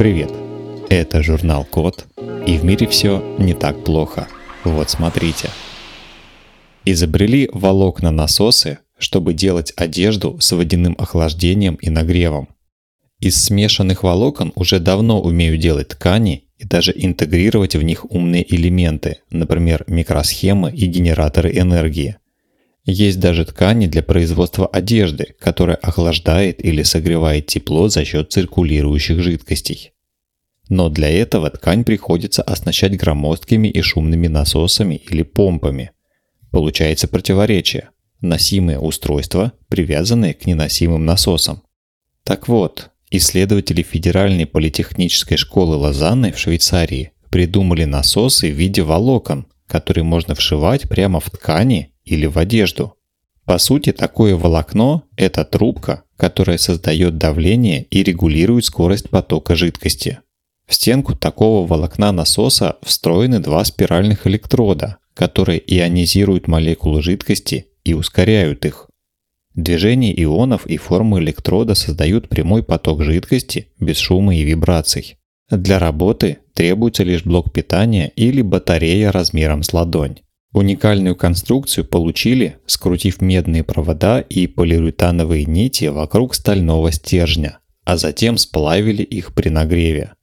Привет! Это журнал Код, и в мире все не так плохо. Вот смотрите. Изобрели волокна насосы, чтобы делать одежду с водяным охлаждением и нагревом. Из смешанных волокон уже давно умеют делать ткани и даже интегрировать в них умные элементы, например, микросхемы и генераторы энергии. Есть даже ткани для производства одежды, которая охлаждает или согревает тепло за счет циркулирующих жидкостей. Но для этого ткань приходится оснащать громоздкими и шумными насосами или помпами. Получается противоречие. Носимые устройства, привязанные к неносимым насосам. Так вот, исследователи Федеральной политехнической школы Лозанны в Швейцарии придумали насосы в виде волокон, которые можно вшивать прямо в ткани или в одежду. По сути, такое волокно – это трубка, которая создает давление и регулирует скорость потока жидкости. В стенку такого волокна насоса встроены два спиральных электрода, которые ионизируют молекулы жидкости и ускоряют их. Движение ионов и формы электрода создают прямой поток жидкости без шума и вибраций. Для работы требуется лишь блок питания или батарея размером с ладонь. Уникальную конструкцию получили, скрутив медные провода и полиуретановые нити вокруг стального стержня, а затем сплавили их при нагреве.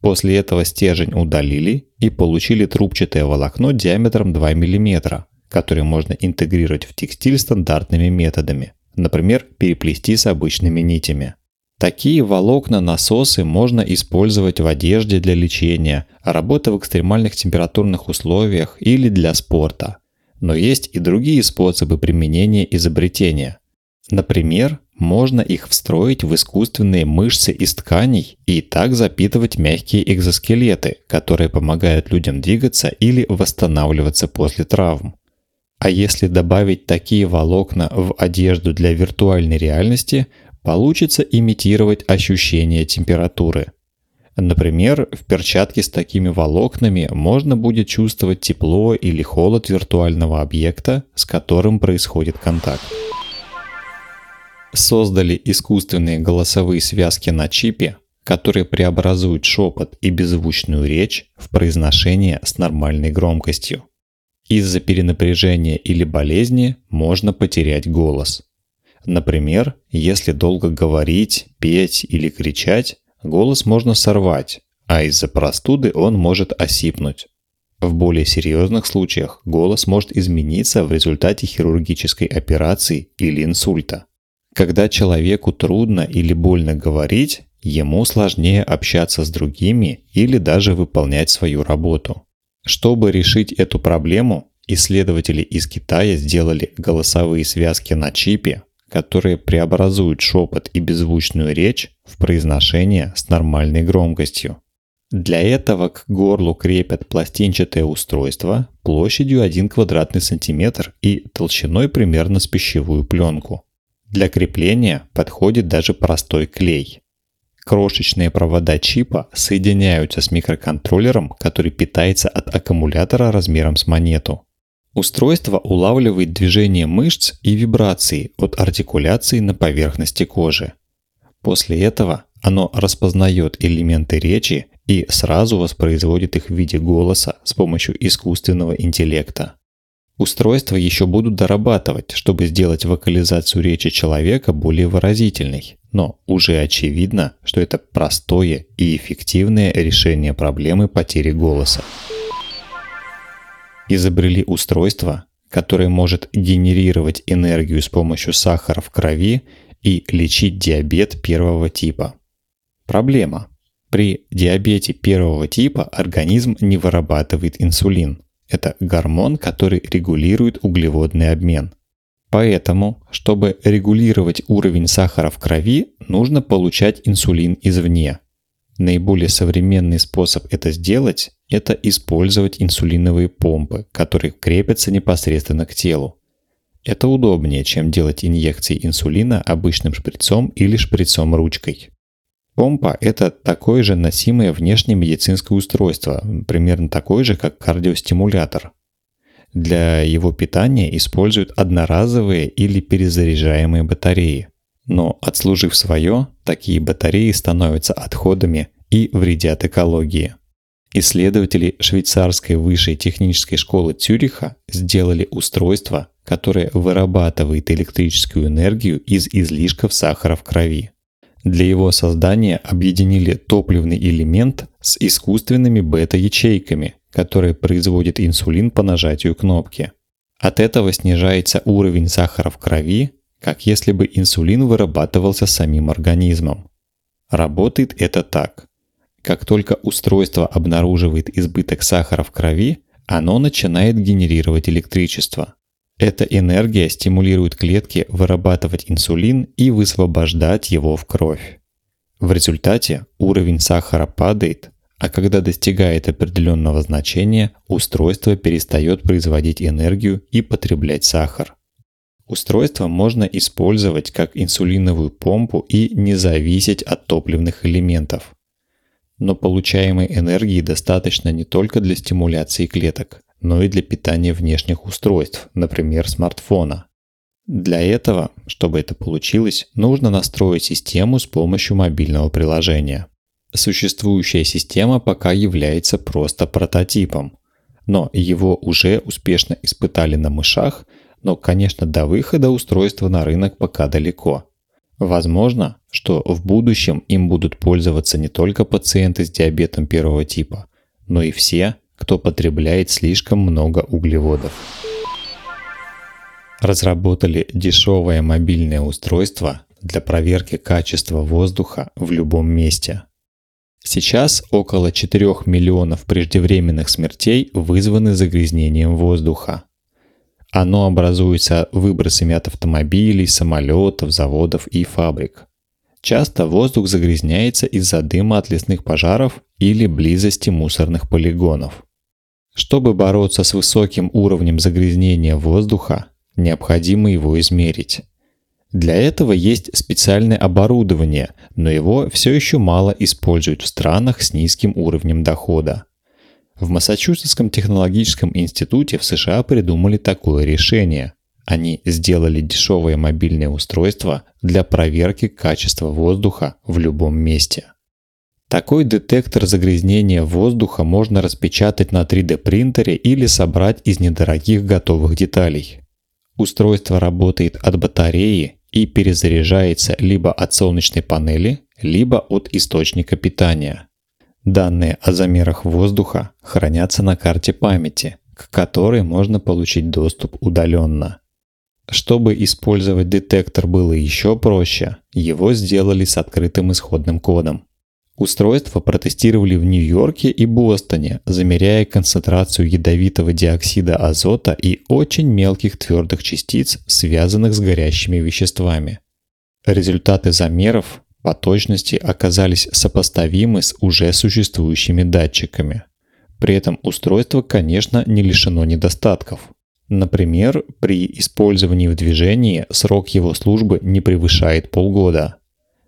После этого стержень удалили и получили трубчатое волокно диаметром 2 мм, которое можно интегрировать в текстиль стандартными методами, например, переплести с обычными нитями. Такие волокна-насосы можно использовать в одежде для лечения, работы в экстремальных температурных условиях или для спорта. Но есть и другие способы применения изобретения. Например, можно их встроить в искусственные мышцы из тканей и так запитывать мягкие экзоскелеты, которые помогают людям двигаться или восстанавливаться после травм. А если добавить такие волокна в одежду для виртуальной реальности, получится имитировать ощущение температуры. Например, в перчатке с такими волокнами можно будет чувствовать тепло или холод виртуального объекта, с которым происходит контакт создали искусственные голосовые связки на чипе, которые преобразуют шепот и беззвучную речь в произношение с нормальной громкостью. Из-за перенапряжения или болезни можно потерять голос. Например, если долго говорить, петь или кричать, голос можно сорвать, а из-за простуды он может осипнуть. В более серьезных случаях голос может измениться в результате хирургической операции или инсульта. Когда человеку трудно или больно говорить, ему сложнее общаться с другими или даже выполнять свою работу. Чтобы решить эту проблему, исследователи из Китая сделали голосовые связки на чипе, которые преобразуют шепот и беззвучную речь в произношение с нормальной громкостью. Для этого к горлу крепят пластинчатое устройство площадью 1 квадратный сантиметр и толщиной примерно с пищевую пленку. Для крепления подходит даже простой клей. Крошечные провода чипа соединяются с микроконтроллером, который питается от аккумулятора размером с монету. Устройство улавливает движение мышц и вибрации от артикуляции на поверхности кожи. После этого оно распознает элементы речи и сразу воспроизводит их в виде голоса с помощью искусственного интеллекта. Устройства еще будут дорабатывать, чтобы сделать вокализацию речи человека более выразительной. Но уже очевидно, что это простое и эффективное решение проблемы потери голоса. Изобрели устройство, которое может генерировать энергию с помощью сахара в крови и лечить диабет первого типа. Проблема. При диабете первого типа организм не вырабатывает инсулин – это гормон, который регулирует углеводный обмен. Поэтому, чтобы регулировать уровень сахара в крови, нужно получать инсулин извне. Наиболее современный способ это сделать – это использовать инсулиновые помпы, которые крепятся непосредственно к телу. Это удобнее, чем делать инъекции инсулина обычным шприцом или шприцом ручкой. Помпа – это такое же носимое внешнее медицинское устройство, примерно такое же, как кардиостимулятор. Для его питания используют одноразовые или перезаряжаемые батареи. Но отслужив свое, такие батареи становятся отходами и вредят экологии. Исследователи швейцарской высшей технической школы Цюриха сделали устройство, которое вырабатывает электрическую энергию из излишков сахара в крови. Для его создания объединили топливный элемент с искусственными бета-ячейками, которые производят инсулин по нажатию кнопки. От этого снижается уровень сахара в крови, как если бы инсулин вырабатывался самим организмом. Работает это так. Как только устройство обнаруживает избыток сахара в крови, оно начинает генерировать электричество. Эта энергия стимулирует клетки вырабатывать инсулин и высвобождать его в кровь. В результате уровень сахара падает, а когда достигает определенного значения, устройство перестает производить энергию и потреблять сахар. Устройство можно использовать как инсулиновую помпу и не зависеть от топливных элементов. Но получаемой энергии достаточно не только для стимуляции клеток, но и для питания внешних устройств, например, смартфона. Для этого, чтобы это получилось, нужно настроить систему с помощью мобильного приложения. Существующая система пока является просто прототипом, но его уже успешно испытали на мышах – но, конечно, до выхода устройства на рынок пока далеко. Возможно, что в будущем им будут пользоваться не только пациенты с диабетом первого типа, но и все, кто потребляет слишком много углеводов. Разработали дешевое мобильное устройство для проверки качества воздуха в любом месте. Сейчас около 4 миллионов преждевременных смертей вызваны загрязнением воздуха. Оно образуется выбросами от автомобилей, самолетов, заводов и фабрик. Часто воздух загрязняется из-за дыма от лесных пожаров или близости мусорных полигонов. Чтобы бороться с высоким уровнем загрязнения воздуха, необходимо его измерить. Для этого есть специальное оборудование, но его все еще мало используют в странах с низким уровнем дохода. В Массачусетском технологическом институте в США придумали такое решение. Они сделали дешевое мобильное устройство для проверки качества воздуха в любом месте. Такой детектор загрязнения воздуха можно распечатать на 3D принтере или собрать из недорогих готовых деталей. Устройство работает от батареи и перезаряжается либо от солнечной панели, либо от источника питания – Данные о замерах воздуха хранятся на карте памяти, к которой можно получить доступ удаленно. Чтобы использовать детектор было еще проще, его сделали с открытым исходным кодом. Устройство протестировали в Нью-Йорке и Бостоне, замеряя концентрацию ядовитого диоксида азота и очень мелких твердых частиц, связанных с горящими веществами. Результаты замеров по точности оказались сопоставимы с уже существующими датчиками. При этом устройство, конечно, не лишено недостатков. Например, при использовании в движении срок его службы не превышает полгода.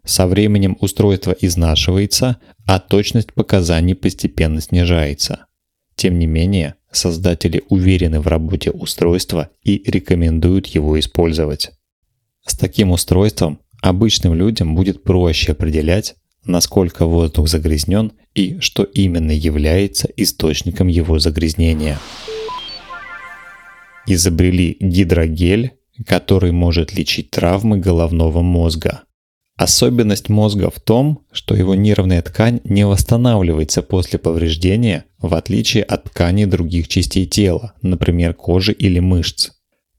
Со временем устройство изнашивается, а точность показаний постепенно снижается. Тем не менее, создатели уверены в работе устройства и рекомендуют его использовать. С таким устройством Обычным людям будет проще определять, насколько воздух загрязнен и что именно является источником его загрязнения. Изобрели гидрогель, который может лечить травмы головного мозга. Особенность мозга в том, что его нервная ткань не восстанавливается после повреждения, в отличие от тканей других частей тела, например, кожи или мышц.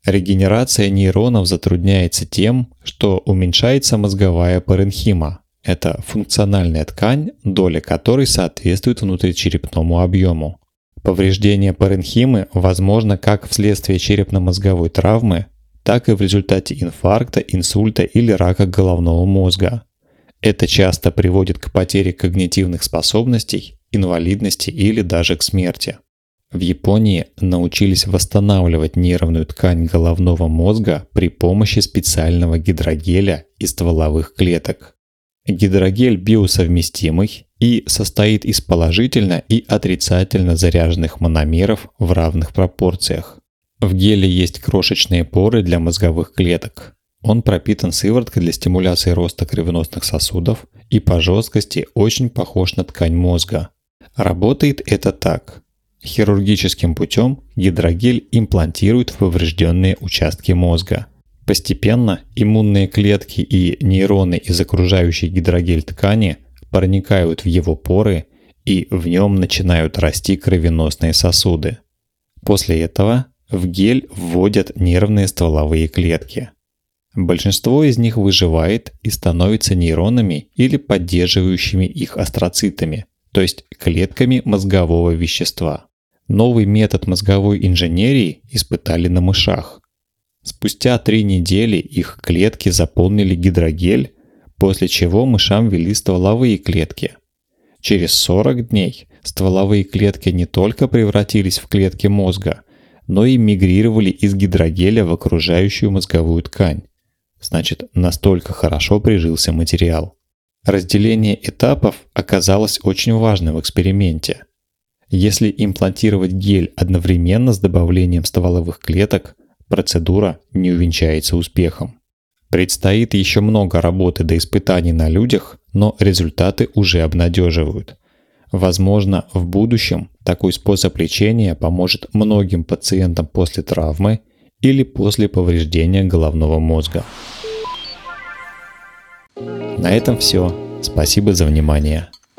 Регенерация нейронов затрудняется тем, что уменьшается мозговая паренхима. Это функциональная ткань, доля которой соответствует внутричерепному объему. Повреждение паренхимы возможно как вследствие черепно-мозговой травмы, так и в результате инфаркта, инсульта или рака головного мозга. Это часто приводит к потере когнитивных способностей, инвалидности или даже к смерти. В Японии научились восстанавливать нервную ткань головного мозга при помощи специального гидрогеля из стволовых клеток. Гидрогель биосовместимый и состоит из положительно и отрицательно заряженных мономеров в равных пропорциях. В геле есть крошечные поры для мозговых клеток. Он пропитан сывороткой для стимуляции роста кровеносных сосудов и по жесткости очень похож на ткань мозга. Работает это так. Хирургическим путем гидрогель имплантируют в поврежденные участки мозга. Постепенно иммунные клетки и нейроны из окружающей гидрогель ткани проникают в его поры и в нем начинают расти кровеносные сосуды. После этого в гель вводят нервные стволовые клетки. Большинство из них выживает и становится нейронами или поддерживающими их астроцитами, то есть клетками мозгового вещества. Новый метод мозговой инженерии испытали на мышах. Спустя три недели их клетки заполнили гидрогель, после чего мышам ввели стволовые клетки. Через 40 дней стволовые клетки не только превратились в клетки мозга, но и мигрировали из гидрогеля в окружающую мозговую ткань. Значит, настолько хорошо прижился материал. Разделение этапов оказалось очень важным в эксперименте – если имплантировать гель одновременно с добавлением стволовых клеток, процедура не увенчается успехом. Предстоит еще много работы до испытаний на людях, но результаты уже обнадеживают. Возможно, в будущем такой способ лечения поможет многим пациентам после травмы или после повреждения головного мозга. На этом все. Спасибо за внимание.